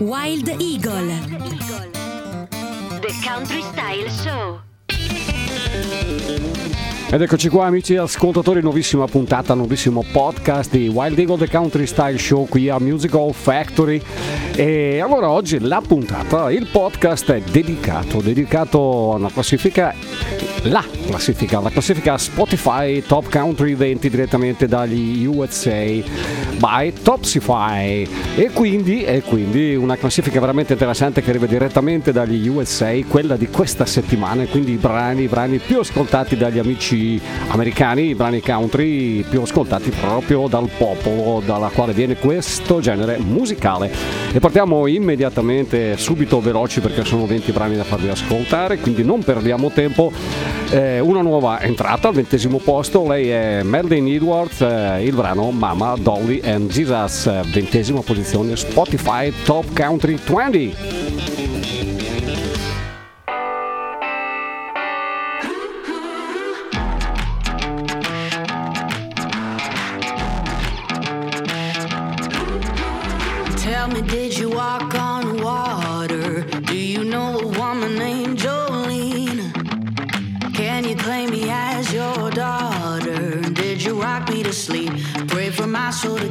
Wild Eagle. The Country Style Show. Ed eccoci qua amici ascoltatori, nuovissima puntata, nuovissimo podcast di Wild Eagle The Country Style Show qui a Musical Factory. E allora oggi la puntata, il podcast è dedicato, dedicato a una classifica, la classifica, la classifica Spotify Top Country 20 direttamente dagli USA by Topsify e quindi, e quindi una classifica veramente interessante che arriva direttamente dagli USA, quella di questa settimana, quindi i brani, i brani più ascoltati dagli amici americani, i brani country più ascoltati proprio dal popolo dalla quale viene questo genere musicale. E partiamo immediatamente, subito veloci perché sono 20 brani da farvi ascoltare, quindi non perdiamo tempo. Eh, una nuova entrata al ventesimo posto, lei è Merlin Edwards, eh, il brano Mama, Dolly and Jesus, eh, ventesima posizione Spotify Top Country 20.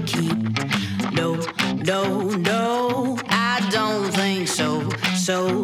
Keep? No, no, no, I don't think. So, so,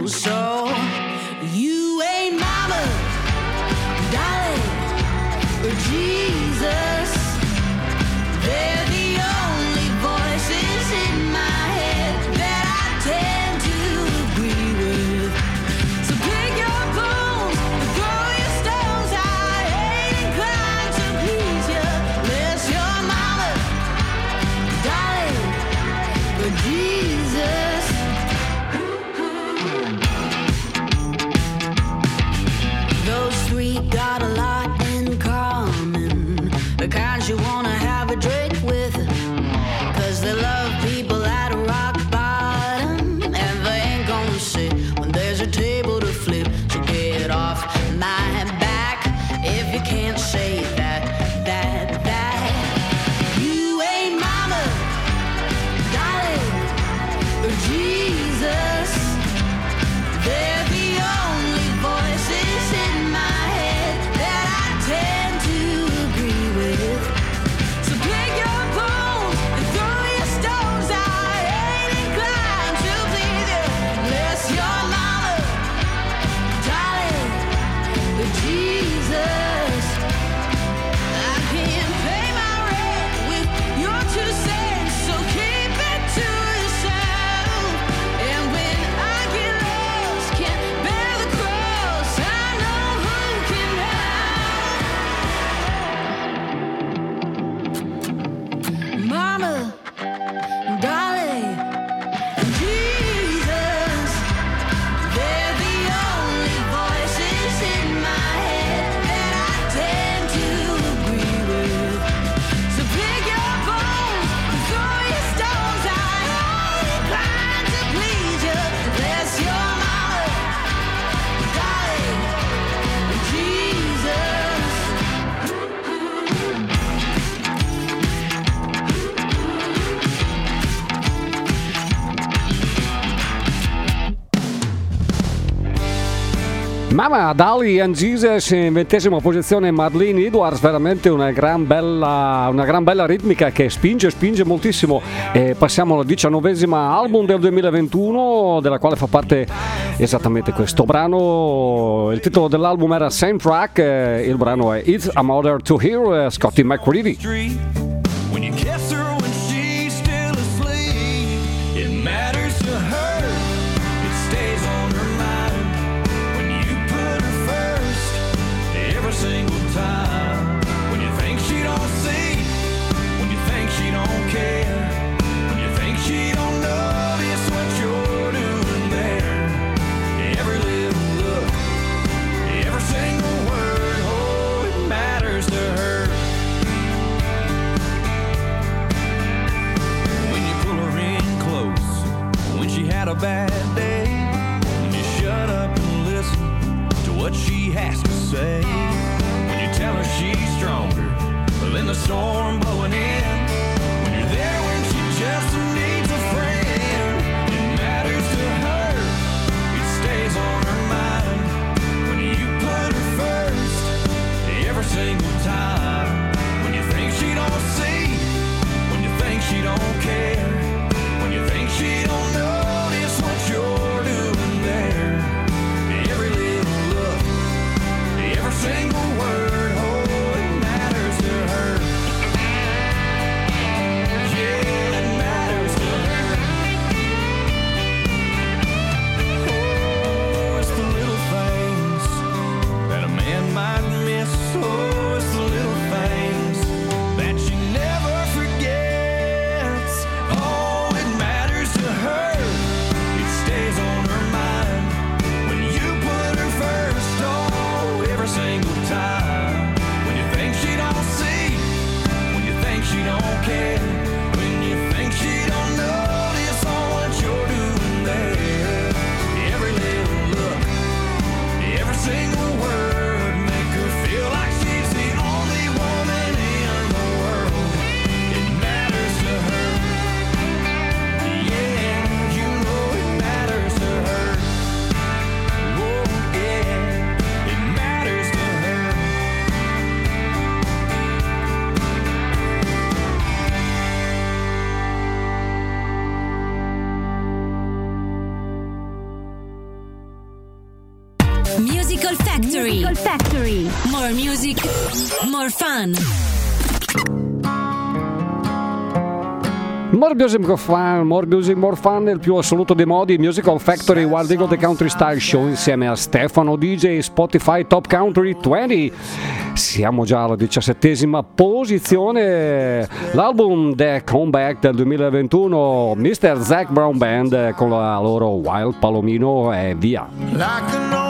Mamma Dali and Jesus in ventesima posizione Madeleine Edwards, veramente una gran bella, una gran bella ritmica che spinge, spinge moltissimo. E passiamo al diciannovesima album del 2021 della quale fa parte esattamente questo brano. Il titolo dell'album era Same Track, eh, il brano è It's a Mother to Hear, eh, Scotty McCready. No. More fun. More music, more fun, more music, more fun nel più assoluto dei modi. Musical Factory Wild Eagle The Country Style Show insieme a Stefano DJ Spotify Top Country 20. Siamo già alla diciassettesima posizione. L'album The Comeback del 2021, Mr. Zack Brown Band con la loro Wild Palomino e via. Like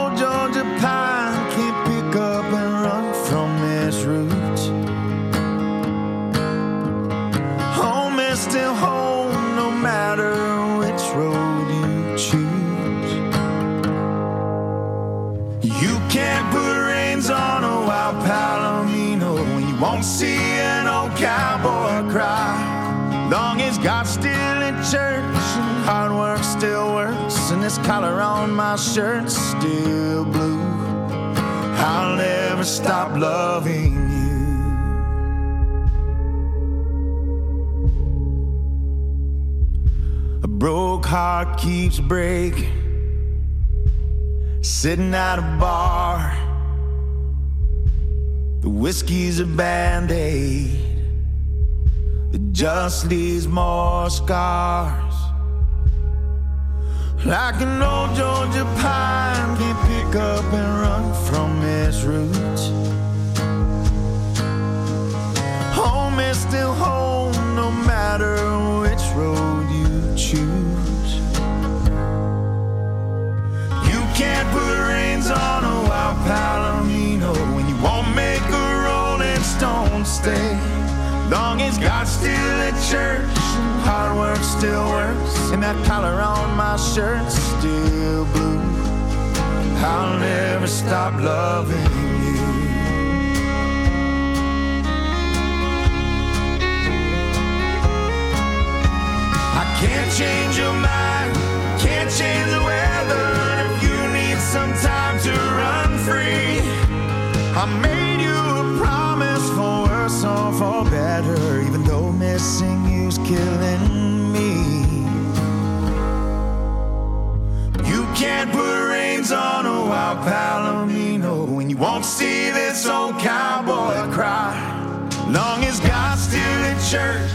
won't see an old cowboy cry. Long as God's still in church hard work still works, and this collar on my shirt's still blue, I'll never stop loving you. A broke heart keeps breaking, sitting at a bar. The whiskey's a band aid that just leaves more scars. Like an old Georgia pine, can't pick up and run from its roots. Home is still home, no matter which road you choose. You can't Long as God's still at church, hard work still works, and that collar on my shirt's still blue. I'll never stop loving you. I can't change your mind, can't change the weather. If you need some time to run free, I made missing you's killing me. You can't put reins on a wild palomino when you won't see this old cowboy cry. Long as God's still at church,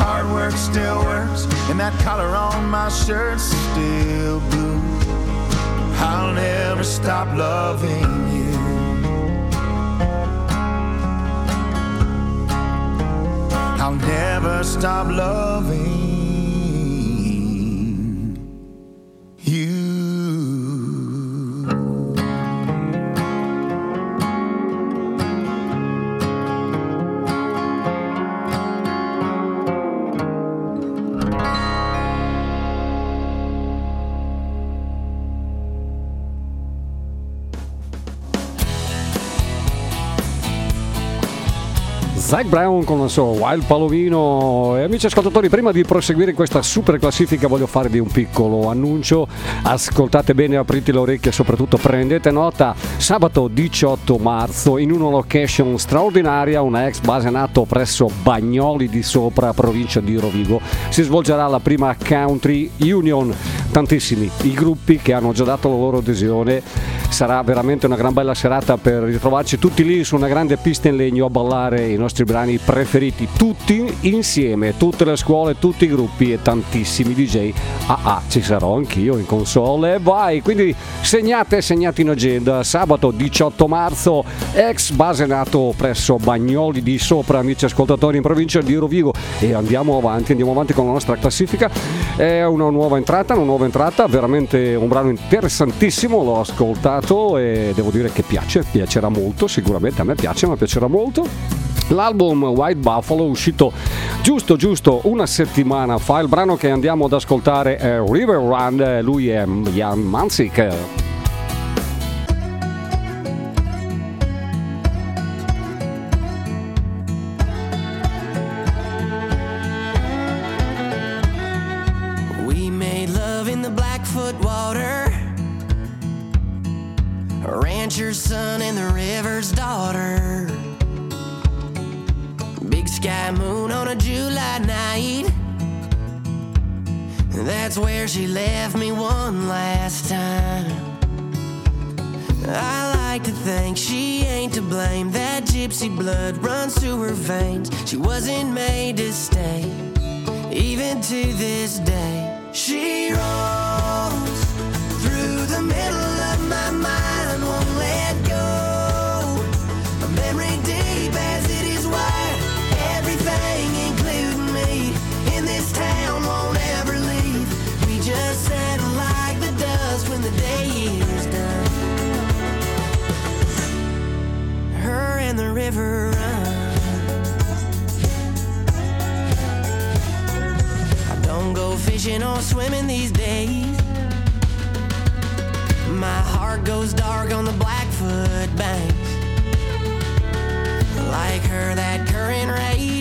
hard work still works, and that collar on my shirt's still blue. I'll never stop loving you. I'll never stop loving Zach Brown con il suo Wild Palomino. E amici ascoltatori prima di proseguire in questa super classifica voglio farvi un piccolo annuncio. Ascoltate bene aprite le orecchie soprattutto prendete nota. Sabato 18 marzo in una location straordinaria una ex base nato presso Bagnoli di Sopra provincia di Rovigo si svolgerà la prima Country Union. Tantissimi i gruppi che hanno già dato la loro adesione. Sarà veramente una gran bella serata per ritrovarci tutti lì su una grande pista in legno a ballare i nostri brani preferiti, tutti insieme, tutte le scuole, tutti i gruppi e tantissimi DJ. Ah ah, ci sarò anch'io in console vai, quindi segnate, segnate in agenda, sabato 18 marzo, ex base nato presso Bagnoli di Sopra, amici ascoltatori in provincia di Rovigo e andiamo avanti, andiamo avanti con la nostra classifica, è una nuova entrata, una nuova entrata, veramente un brano interessantissimo, l'ho ascoltato e devo dire che piace, piacerà molto, sicuramente a me piace, ma piacerà molto. L'album White Buffalo uscito giusto giusto una settimana fa, il brano che andiamo ad ascoltare è River Run, lui è Jan Mansik. blood runs through her veins. She wasn't made to stay, even to this day. She rolls. river run. I don't go fishing or swimming these days. My heart goes dark on the Blackfoot banks. Like her, that current race.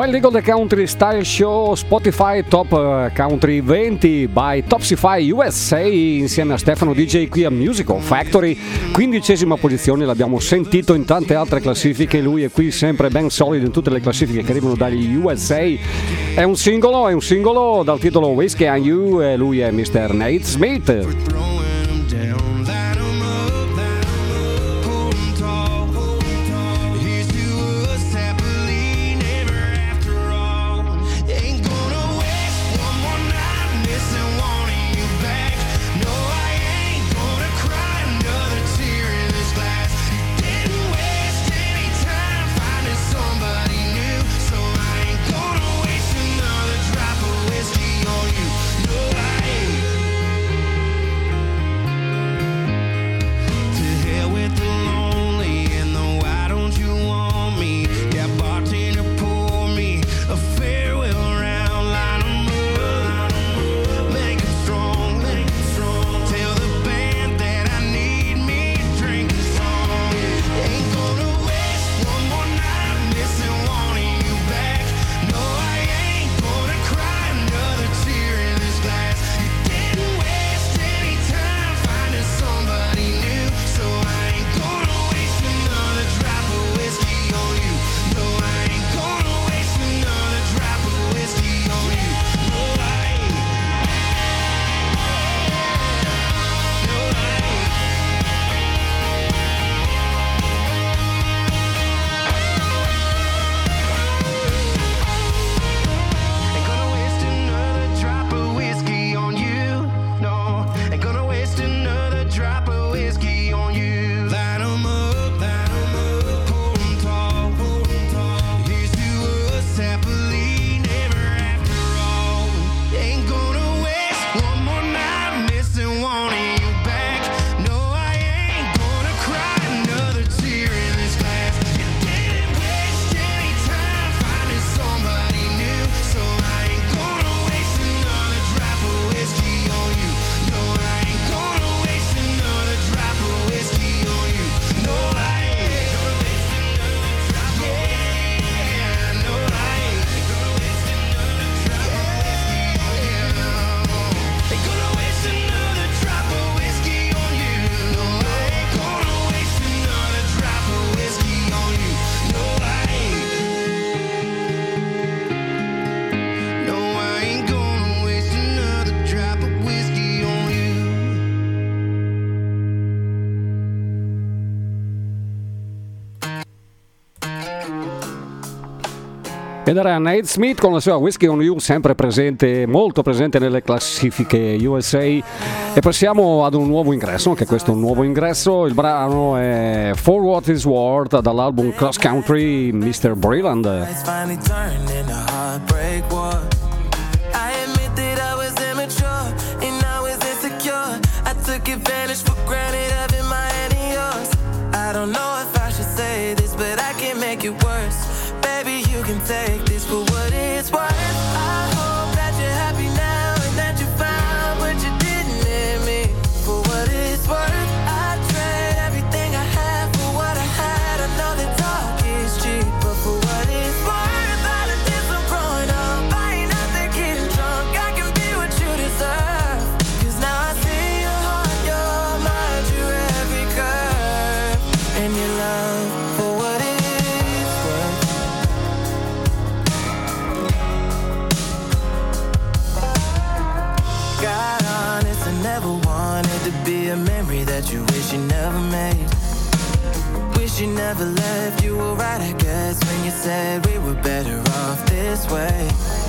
Wild Eagle The Country Style Show Spotify Top eh, Country 20 by Topsify USA insieme a Stefano DJ qui a Musical Factory quindicesima posizione l'abbiamo sentito in tante altre classifiche lui è qui sempre ben solido in tutte le classifiche che arrivano dagli USA è un singolo è un singolo dal titolo Whiskey and You e lui è Mr. Nate Smith Ed era Nate Smith con la sua Whiskey on You sempre presente, molto presente nelle classifiche USA. E passiamo ad un nuovo ingresso, anche questo è un nuovo ingresso. Il brano è For What Is World dall'album Cross Country Mr. Breland. never left. You were right, I guess, when you said we were better off this way.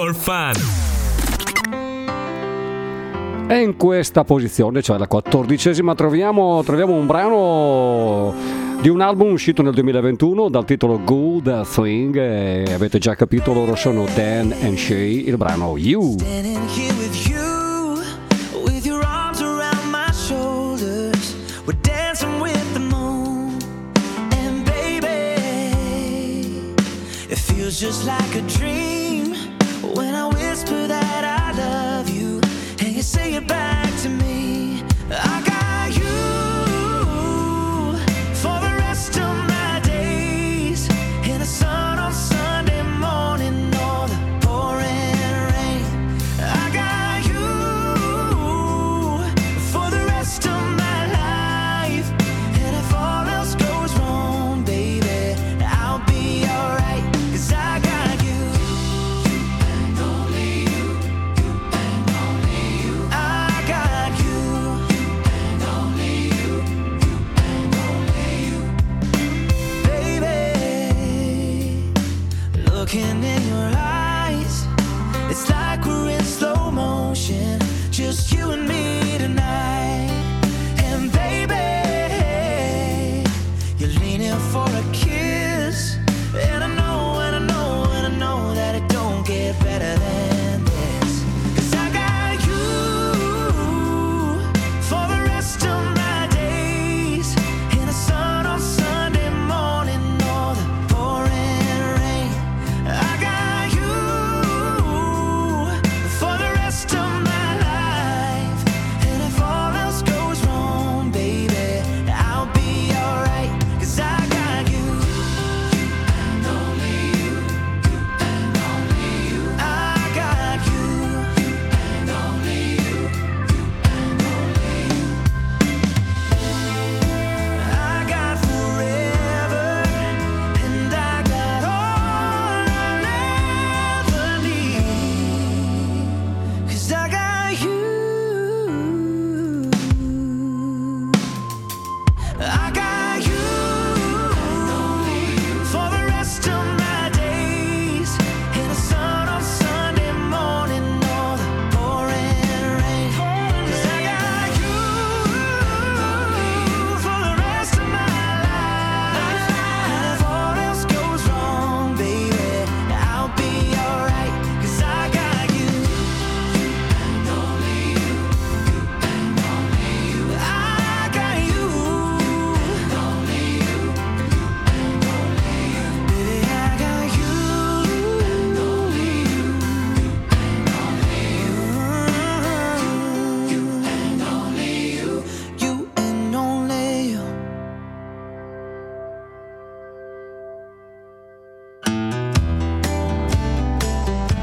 for fun. E in questa posizione, cioè la quattordicesima, troviamo, troviamo, un brano di un album uscito nel 2021 dal titolo Good Thing. E avete già capito, loro sono Dan and Shay, il brano You. Just like a dream When I whisper that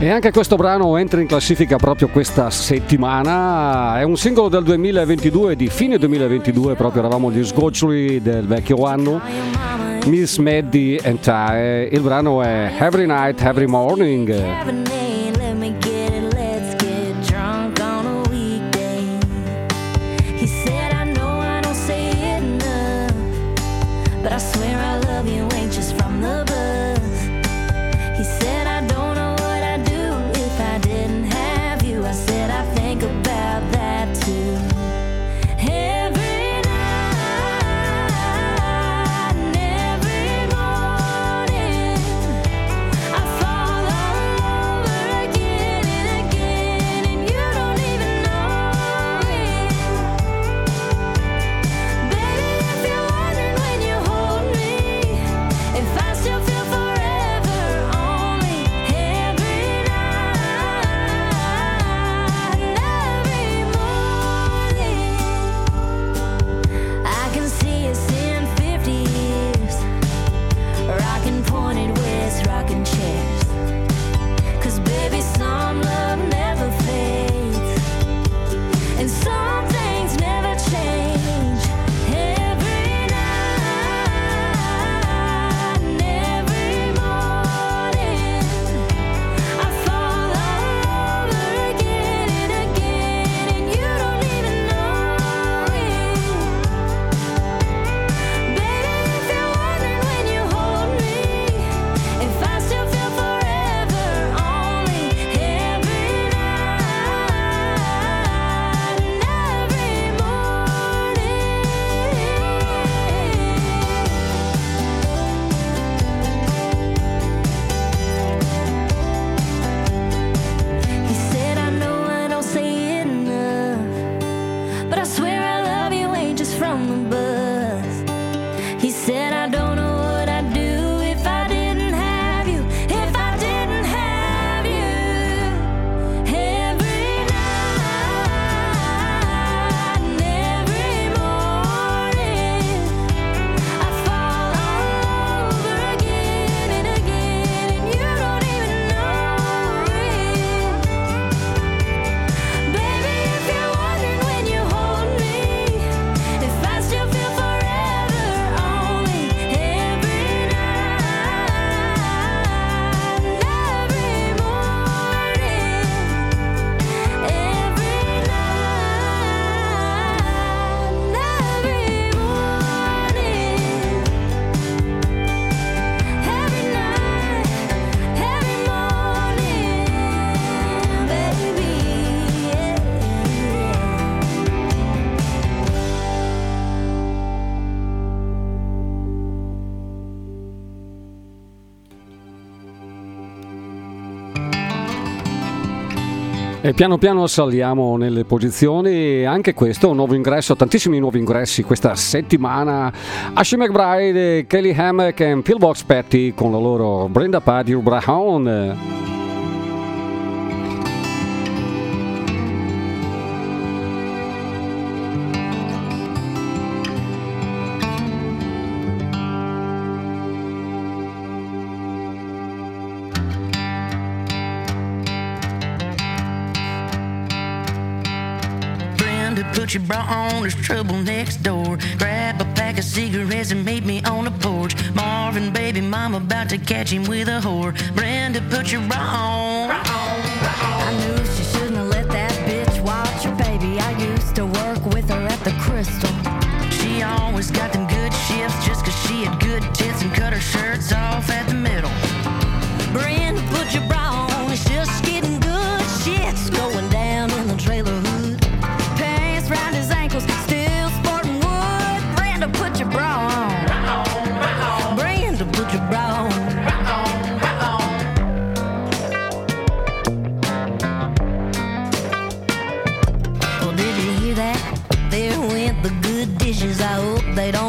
E anche questo brano entra in classifica proprio questa settimana. È un singolo del 2022, di fine 2022, proprio eravamo gli sgoccioli del vecchio anno. Miss Maddie and Ty. Il brano è Every Night, Every Morning. E piano piano saliamo nelle posizioni, anche questo è un nuovo ingresso, tantissimi nuovi ingressi questa settimana. Ashley McBride, Kelly Hammack e Pillbox Patty con la loro Brenda Paddy Brown. She brought on this trouble next door. Grab a pack of cigarettes and meet me on the porch. Marvin, baby, mom about to catch him with a whore. Brenda, put your bra on. Bra on, bra on. I knew they don't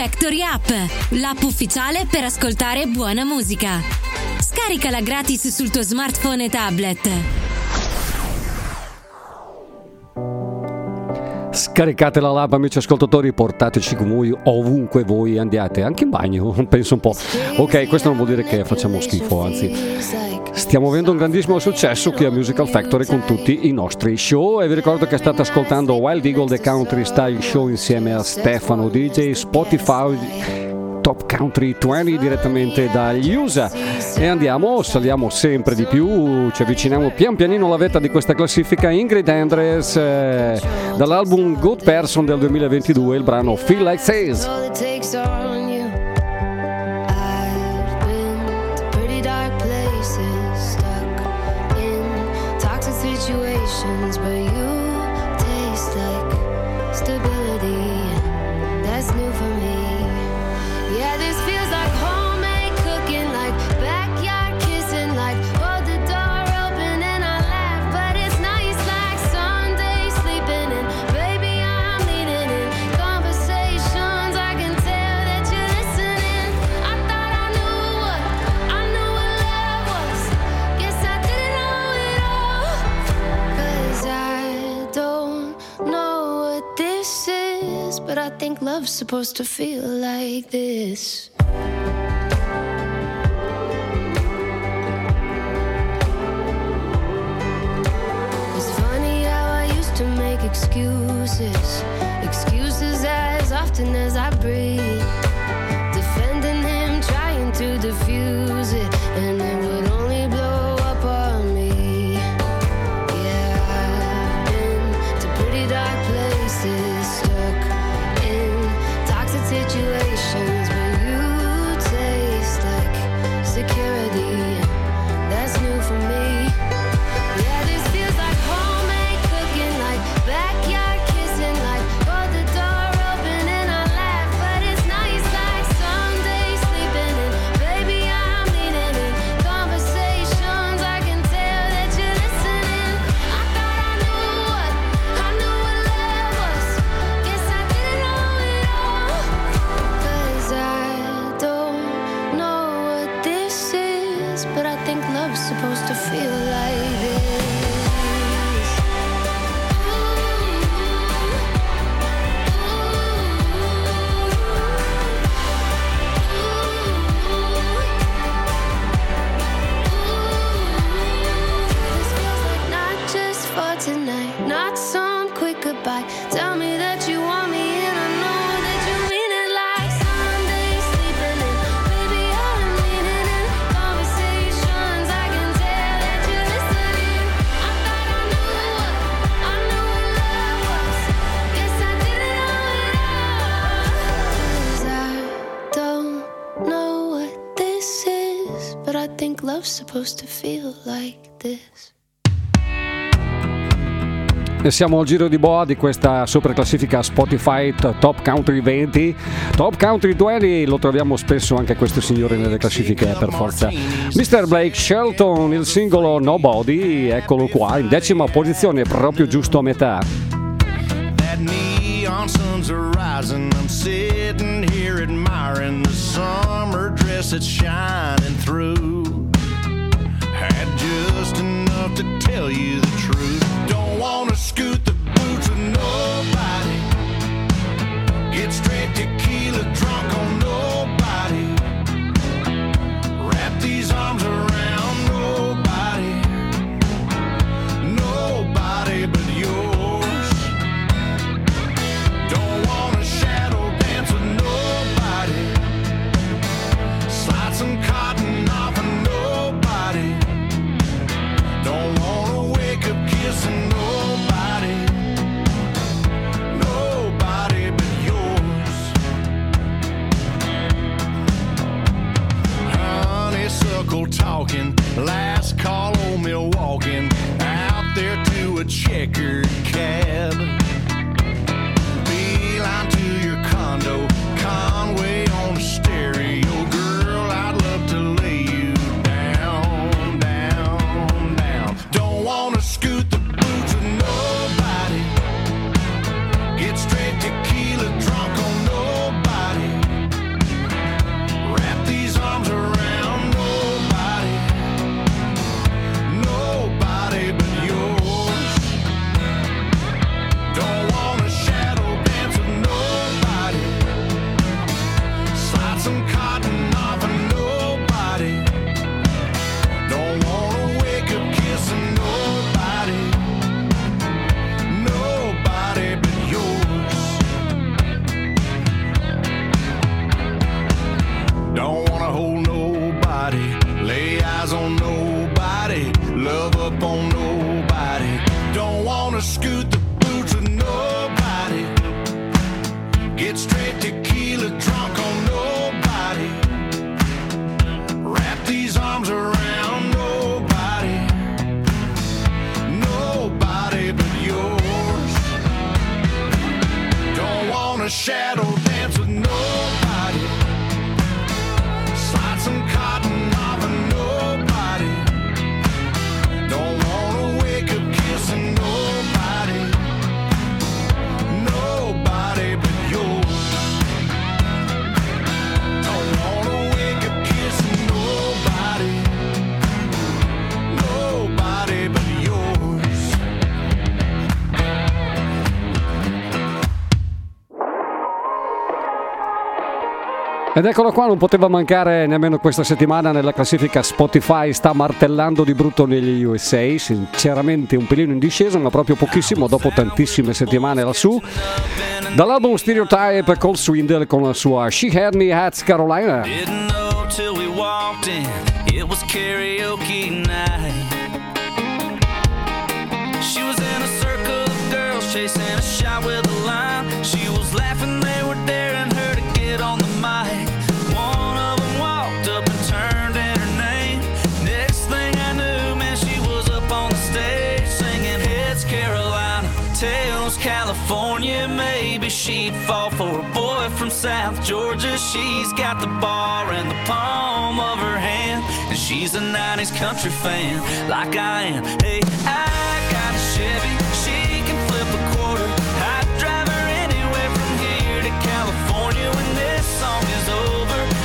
Factory App, l'app ufficiale per ascoltare buona musica. Scaricala gratis sul tuo smartphone e tablet. Scaricate la lab, amici ascoltatori, portateci con voi ovunque voi andiate, anche in bagno, penso un po'. Ok, questo non vuol dire che facciamo schifo, anzi, stiamo avendo un grandissimo successo qui a Musical Factory con tutti i nostri show e vi ricordo che state ascoltando Wild Eagle The Country Style Show insieme a Stefano DJ Spotify. Top Country 20 direttamente dagli USA e andiamo, saliamo sempre di più, ci avviciniamo pian pianino alla vetta di questa classifica Ingrid Andres eh, dall'album Good Person del 2022 il brano Feel Like Says but I think love's supposed to feel like this. It's funny how I used to make excuses, supposed to feel like this. E siamo al giro di boa di questa super classifica Spotify Top Country 20. Top Country 20 lo troviamo spesso anche questo signore nelle classifiche per forza. Mr. Blake Shelton, il singolo Nobody, eccolo qua, in decima posizione, proprio giusto a metà. That neon sun's rising. I'm sitting here admiring the summer dress that's shining through. To tell you the truth. Don't wanna scoot Ed eccolo qua, non poteva mancare nemmeno questa settimana nella classifica Spotify, sta martellando di brutto negli USA, sinceramente un pelino in discesa, ma proprio pochissimo dopo tantissime settimane lassù. Dall'album Stereotype Cole Swindle con la sua She Had Me Hats Carolina. She was in a circle of girls chasing she'd fall for a boy from South Georgia. She's got the bar in the palm of her hand, and she's a 90s country fan like I am. Hey, I got a Chevy, she can flip a quarter. I'd drive her anywhere from here to California when this song is over.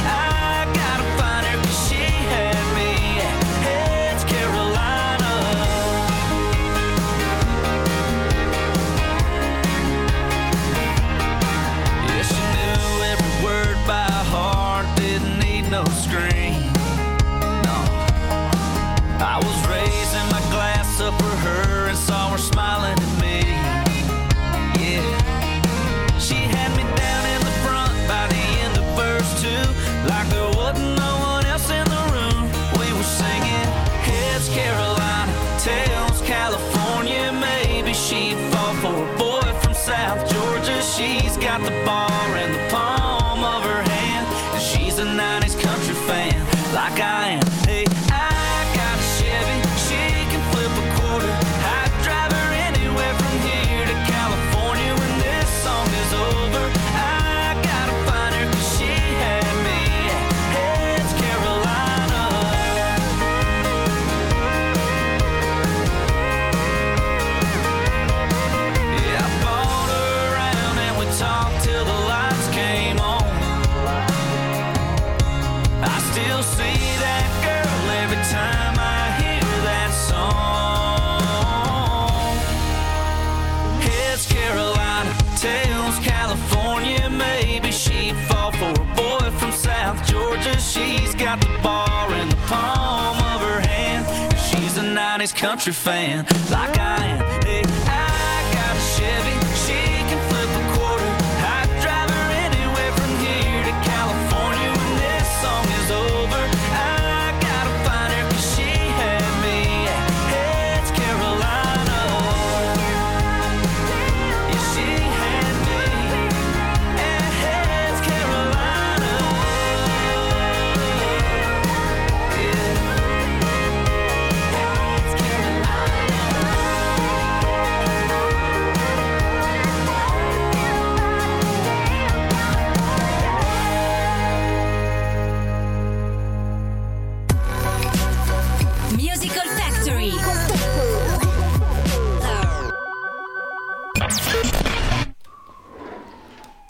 Country fan, like I am.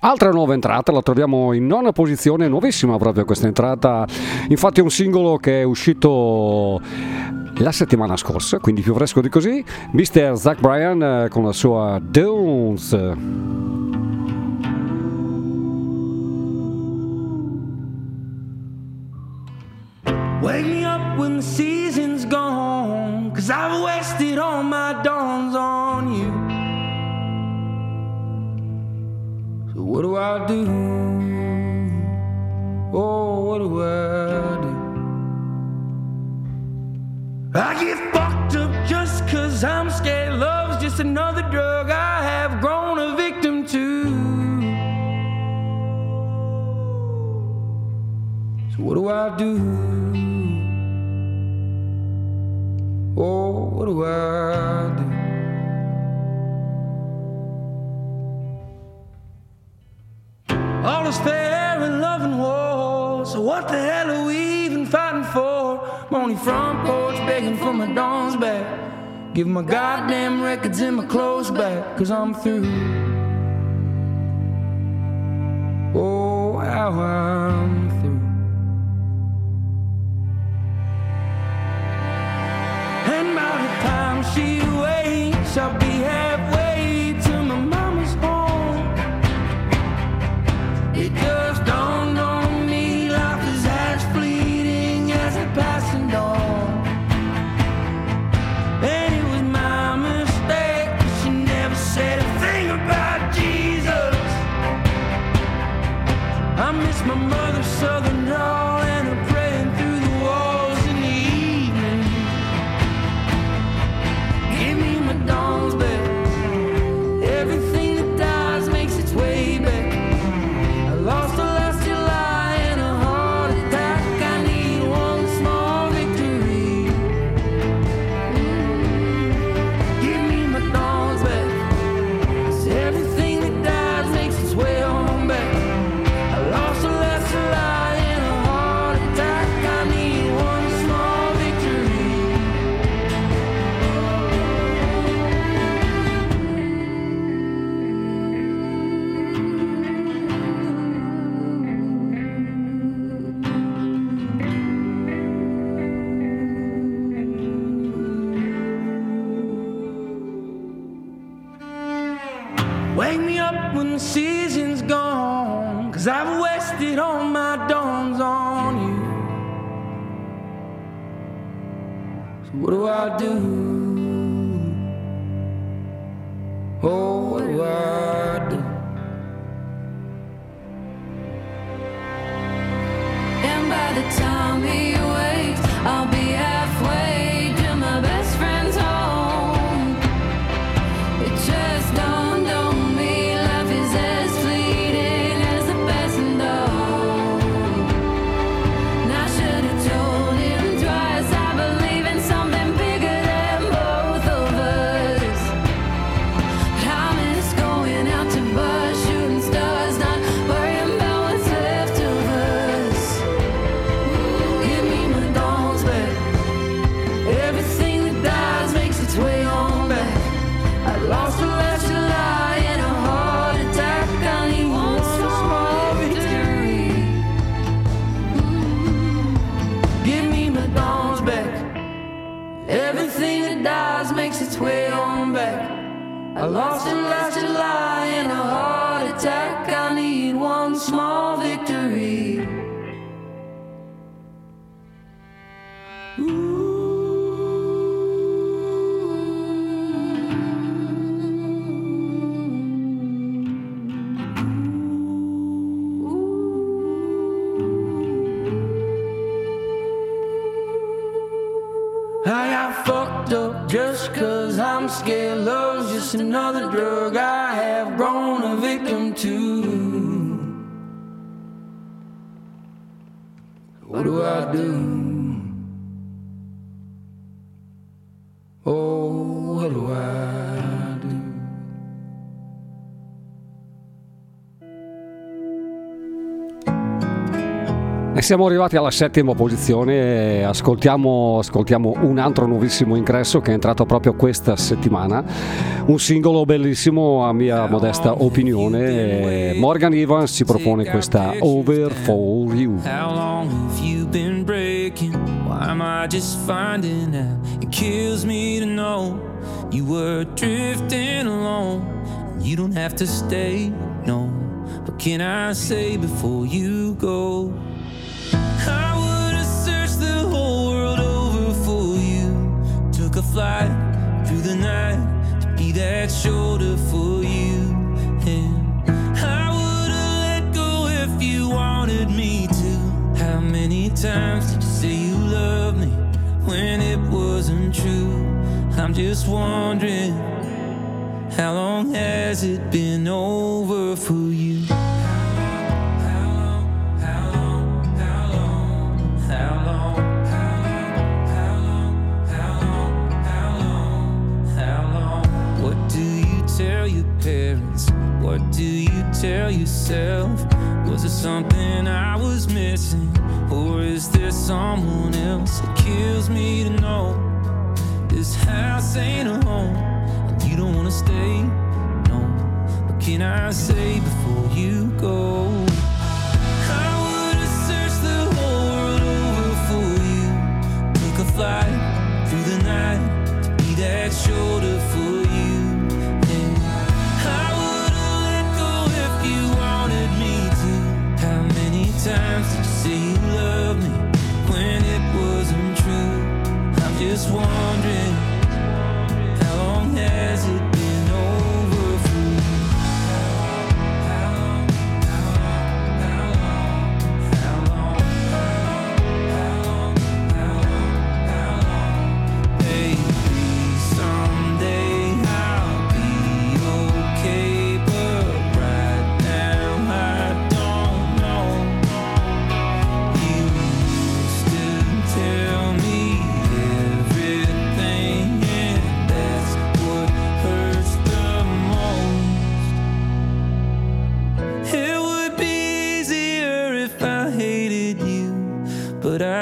Altra nuova entrata, la troviamo in nona posizione, nuovissima proprio questa entrata, infatti è un singolo che è uscito la settimana scorsa, quindi più fresco di così, Mr. Zach Bryan eh, con la sua Dunes. Wake me up when the season's gone, cause I've wasted all my dawns on what do I do? Oh, what do I do? I get fucked up just cause I'm scared. Love's just another drug I have grown a victim to. So what do I do? Oh, what do I do? All is fair and war. So what the hell are we even fighting for? I'm on your front porch begging for my dawns back. Give my goddamn records and my clothes back, cause I'm through. Oh, how I'm through. And by the time she wakes, I'll be scared. Love's just another drug I siamo arrivati alla settima posizione, e ascoltiamo, ascoltiamo un altro nuovissimo ingresso che è entrato proprio questa settimana, un singolo bellissimo a mia modesta opinione, Morgan Evans ci propone questa Over For You. How long have you been breaking? Why am I just finding out? It kills me to know you were drifting alone. You don't have to stay, no. What can I say before you go? Flight through the night to be that shoulder for you. And I would have let go if you wanted me to. How many times did you say you loved me when it wasn't true? I'm just wondering, how long has it been over for you? Tell yourself? Was it something I was missing? Or is there someone else? It kills me to know this house ain't a home. And you don't wanna stay, no. What can I say before you go? I would've searched the whole world over for you. Took a flight through the night to be that shoulder just wondering,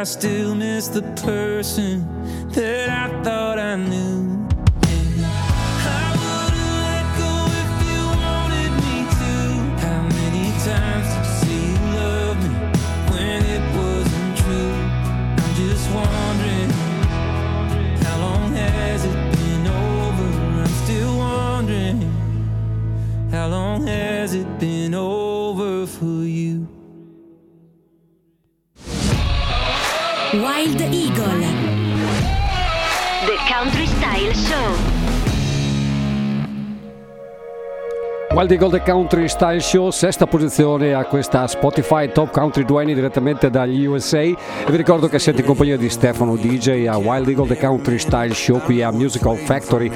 I still miss the person that I Wild Eagle The Country Style Show, sesta posizione a questa Spotify Top Country 20 direttamente dagli USA e vi ricordo che siete in compagnia di Stefano DJ a Wild Eagle The Country Style Show qui a Musical Factory.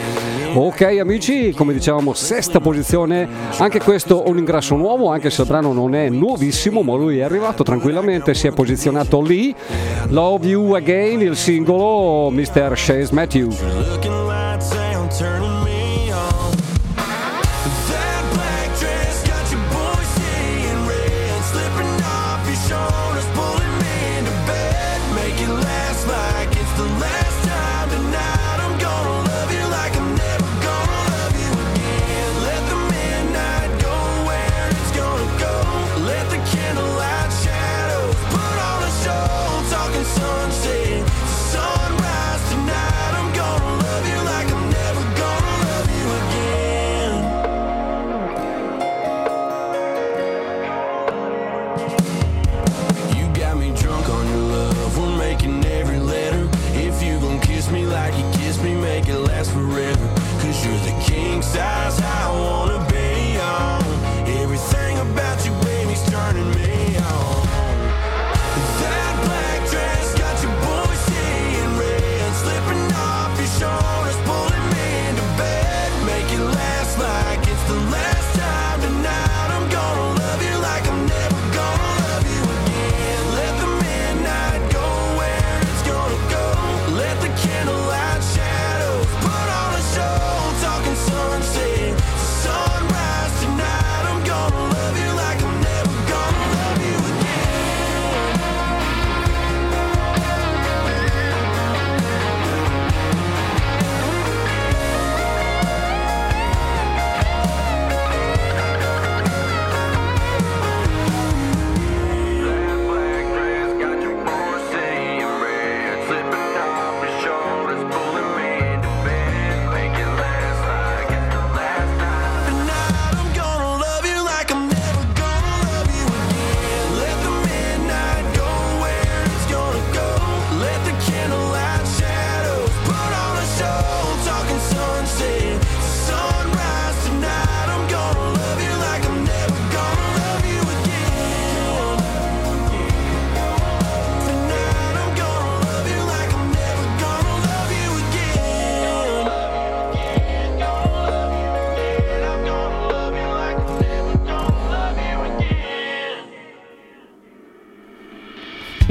Ok amici, come dicevamo sesta posizione, anche questo un ingresso nuovo, anche se il brano non è nuovissimo, ma lui è arrivato tranquillamente, si è posizionato lì. Love You Again, il singolo Mr. Chase Matthew.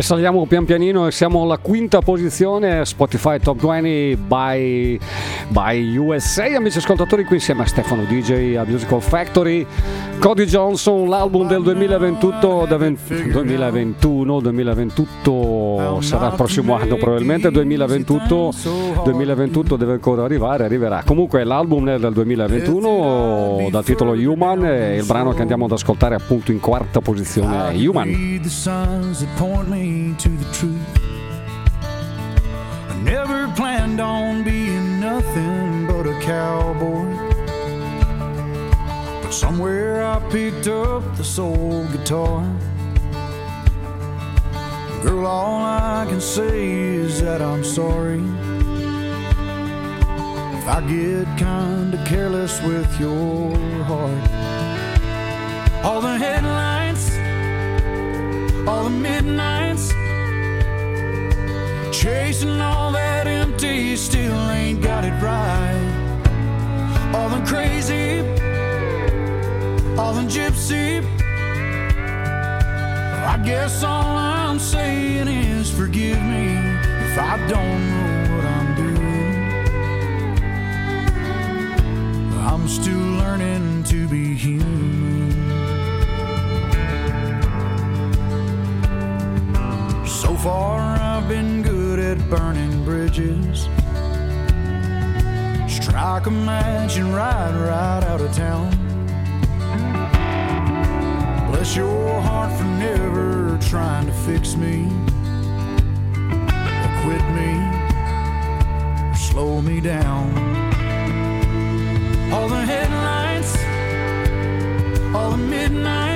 Saliamo pian pianino e siamo alla quinta posizione Spotify Top 20 by, by USA amici ascoltatori qui insieme a Stefano DJ a Musical Factory Cody Johnson l'album del 2021 2021 2021 sarà il prossimo anno probabilmente 2021 2021 deve ancora arrivare arriverà. Comunque l'album del 2021 dal titolo Human e il brano che andiamo ad ascoltare appunto in quarta posizione è Human To the truth. I never planned on being nothing but a cowboy. But somewhere I picked up the soul guitar. Girl, all I can say is that I'm sorry. If I get kinda careless with your heart. All the headlines all the midnights. Chasing all that empty still ain't got it right. All the crazy all the gypsy. I guess all i'm saying is forgive me if i don't know what i'm doing. I'm still learning to be human So far, I've been good at burning bridges. Strike a match and ride right out of town. Bless your heart for never trying to fix me, or quit me, or slow me down. All the headlights, all the midnight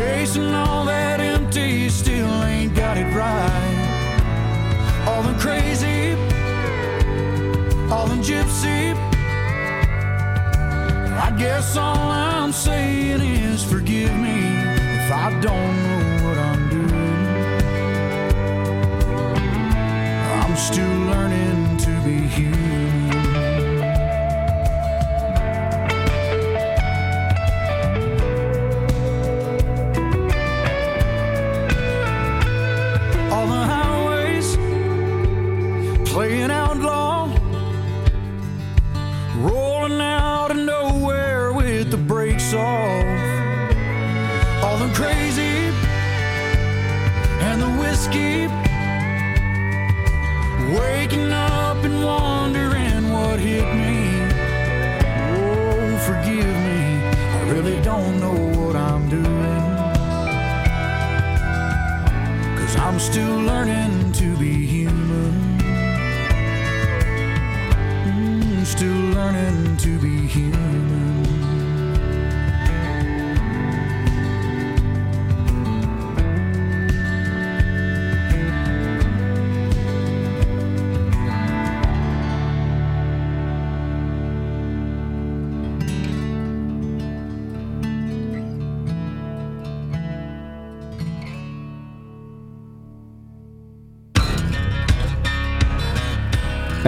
Chasing all that empty, still ain't got it right. All them crazy, all them gypsy. I guess all I'm saying is forgive me if I don't know what I'm doing. I'm still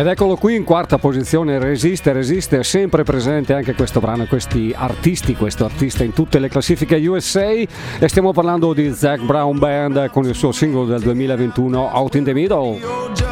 Ed eccolo qui in quarta posizione, resiste, resiste, è sempre presente anche questo brano, questi artisti, questo artista in tutte le classifiche USA e stiamo parlando di Zach Brown Band con il suo singolo del 2021 Out in the Middle.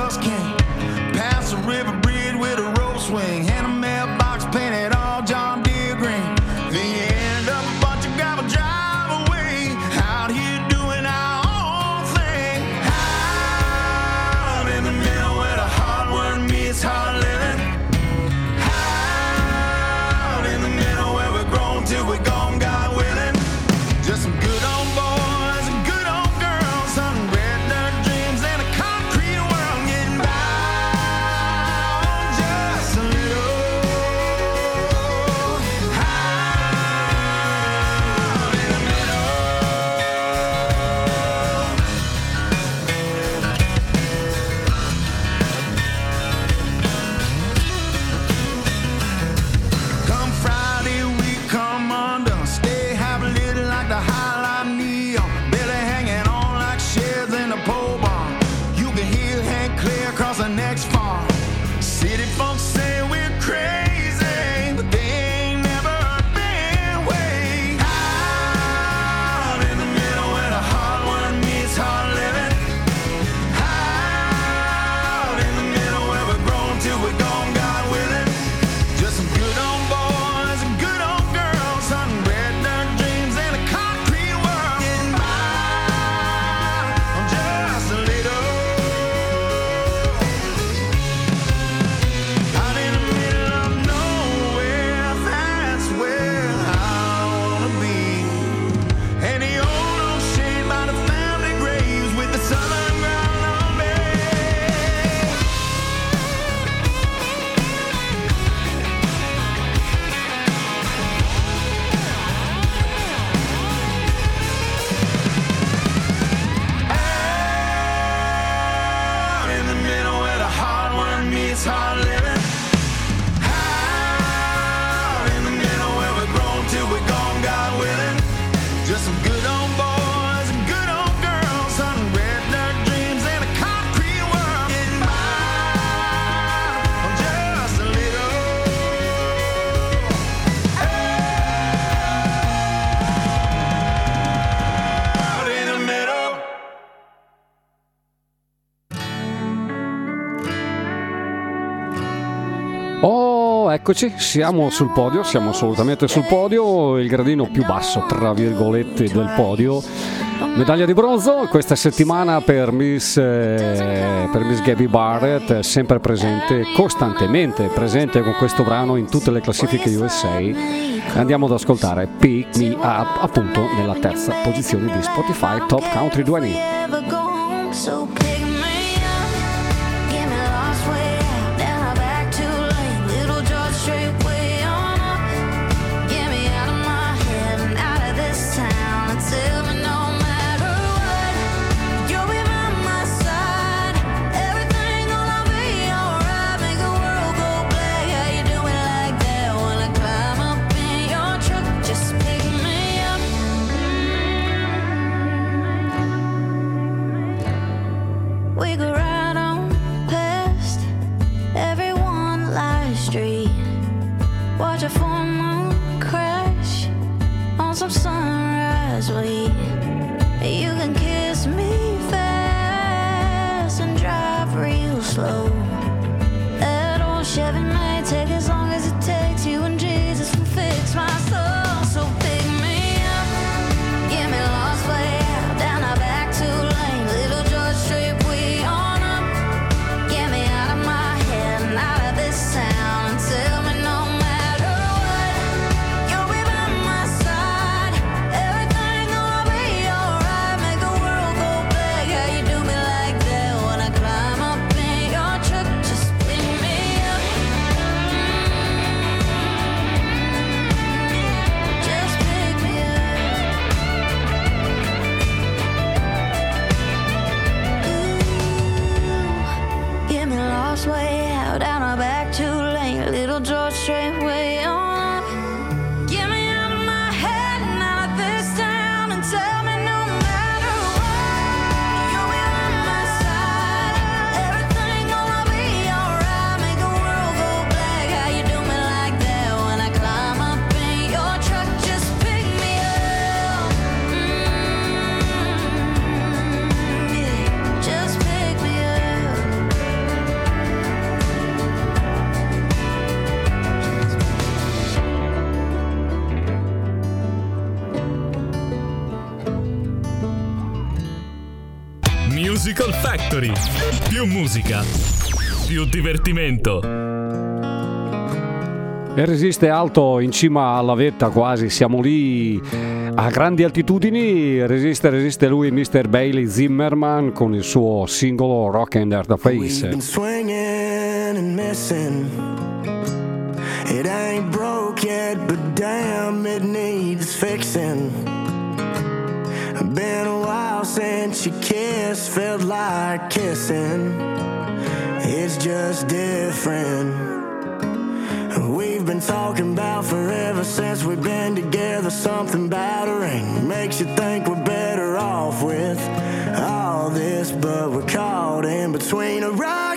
It's hard. Eccoci, siamo sul podio, siamo assolutamente sul podio, il gradino più basso, tra virgolette, del podio. Medaglia di bronzo questa settimana per Miss, eh, per Miss Gabby Barrett, sempre presente, costantemente presente con questo brano in tutte le classifiche USA. Andiamo ad ascoltare Pick Me Up, appunto nella terza posizione di Spotify Top Country 20. divertimento. E resiste alto in cima alla vetta quasi, siamo lì a grandi altitudini, resiste, resiste lui Mr. Bailey Zimmerman con il suo singolo Rock and Earth Face. Been swinging and missing. It ain't broke yet, but damn it needs fixing. Been a while since you kissed, felt like kissing. It's just different. We've been talking about forever since we've been together. Something battering makes you think we're better off with all this, but we're caught in between a rock.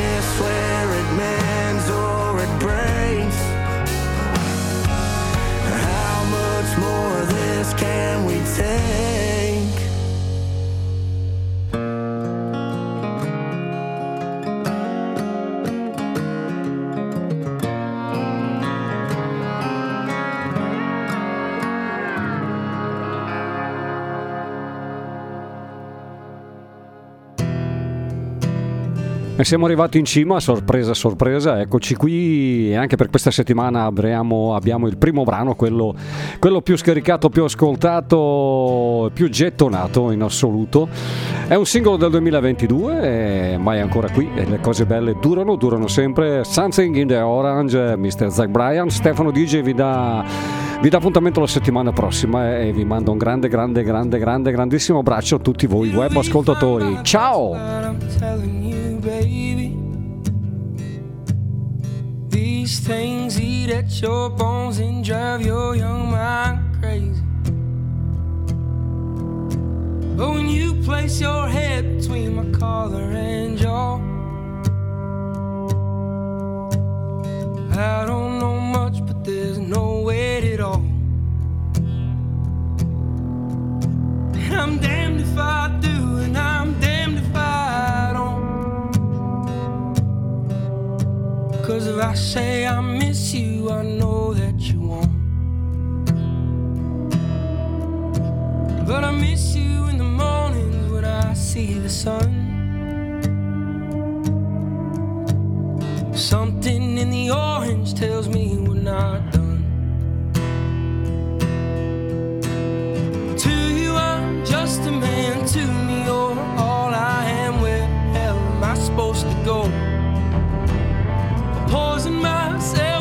this way. E siamo arrivati in cima, sorpresa, sorpresa, eccoci qui e anche per questa settimana abbiamo, abbiamo il primo brano, quello, quello più scaricato, più ascoltato, più gettonato in assoluto. È un singolo del 2022, ma è ancora qui e le cose belle durano, durano sempre. Something in the Orange, Mr. Zach Bryan, Stefano DJ vi dà, vi dà appuntamento la settimana prossima e vi mando un grande, grande, grande, grande, grandissimo abbraccio a tutti voi web ascoltatori. Ciao! These things eat at your bones and drive your young mind crazy. But when you place your head between my collar and jaw, I don't know much, but there's no weight at all. And I'm damned if I do, and I'm damned if I don't. Cause if I say I miss you, I know that you won't. But I miss you in the mornings when I see the sun. Something in the orange tells me we're not done. To you, I'm just a man. To me, you're all I am. Where hell am I supposed to go? Poison myself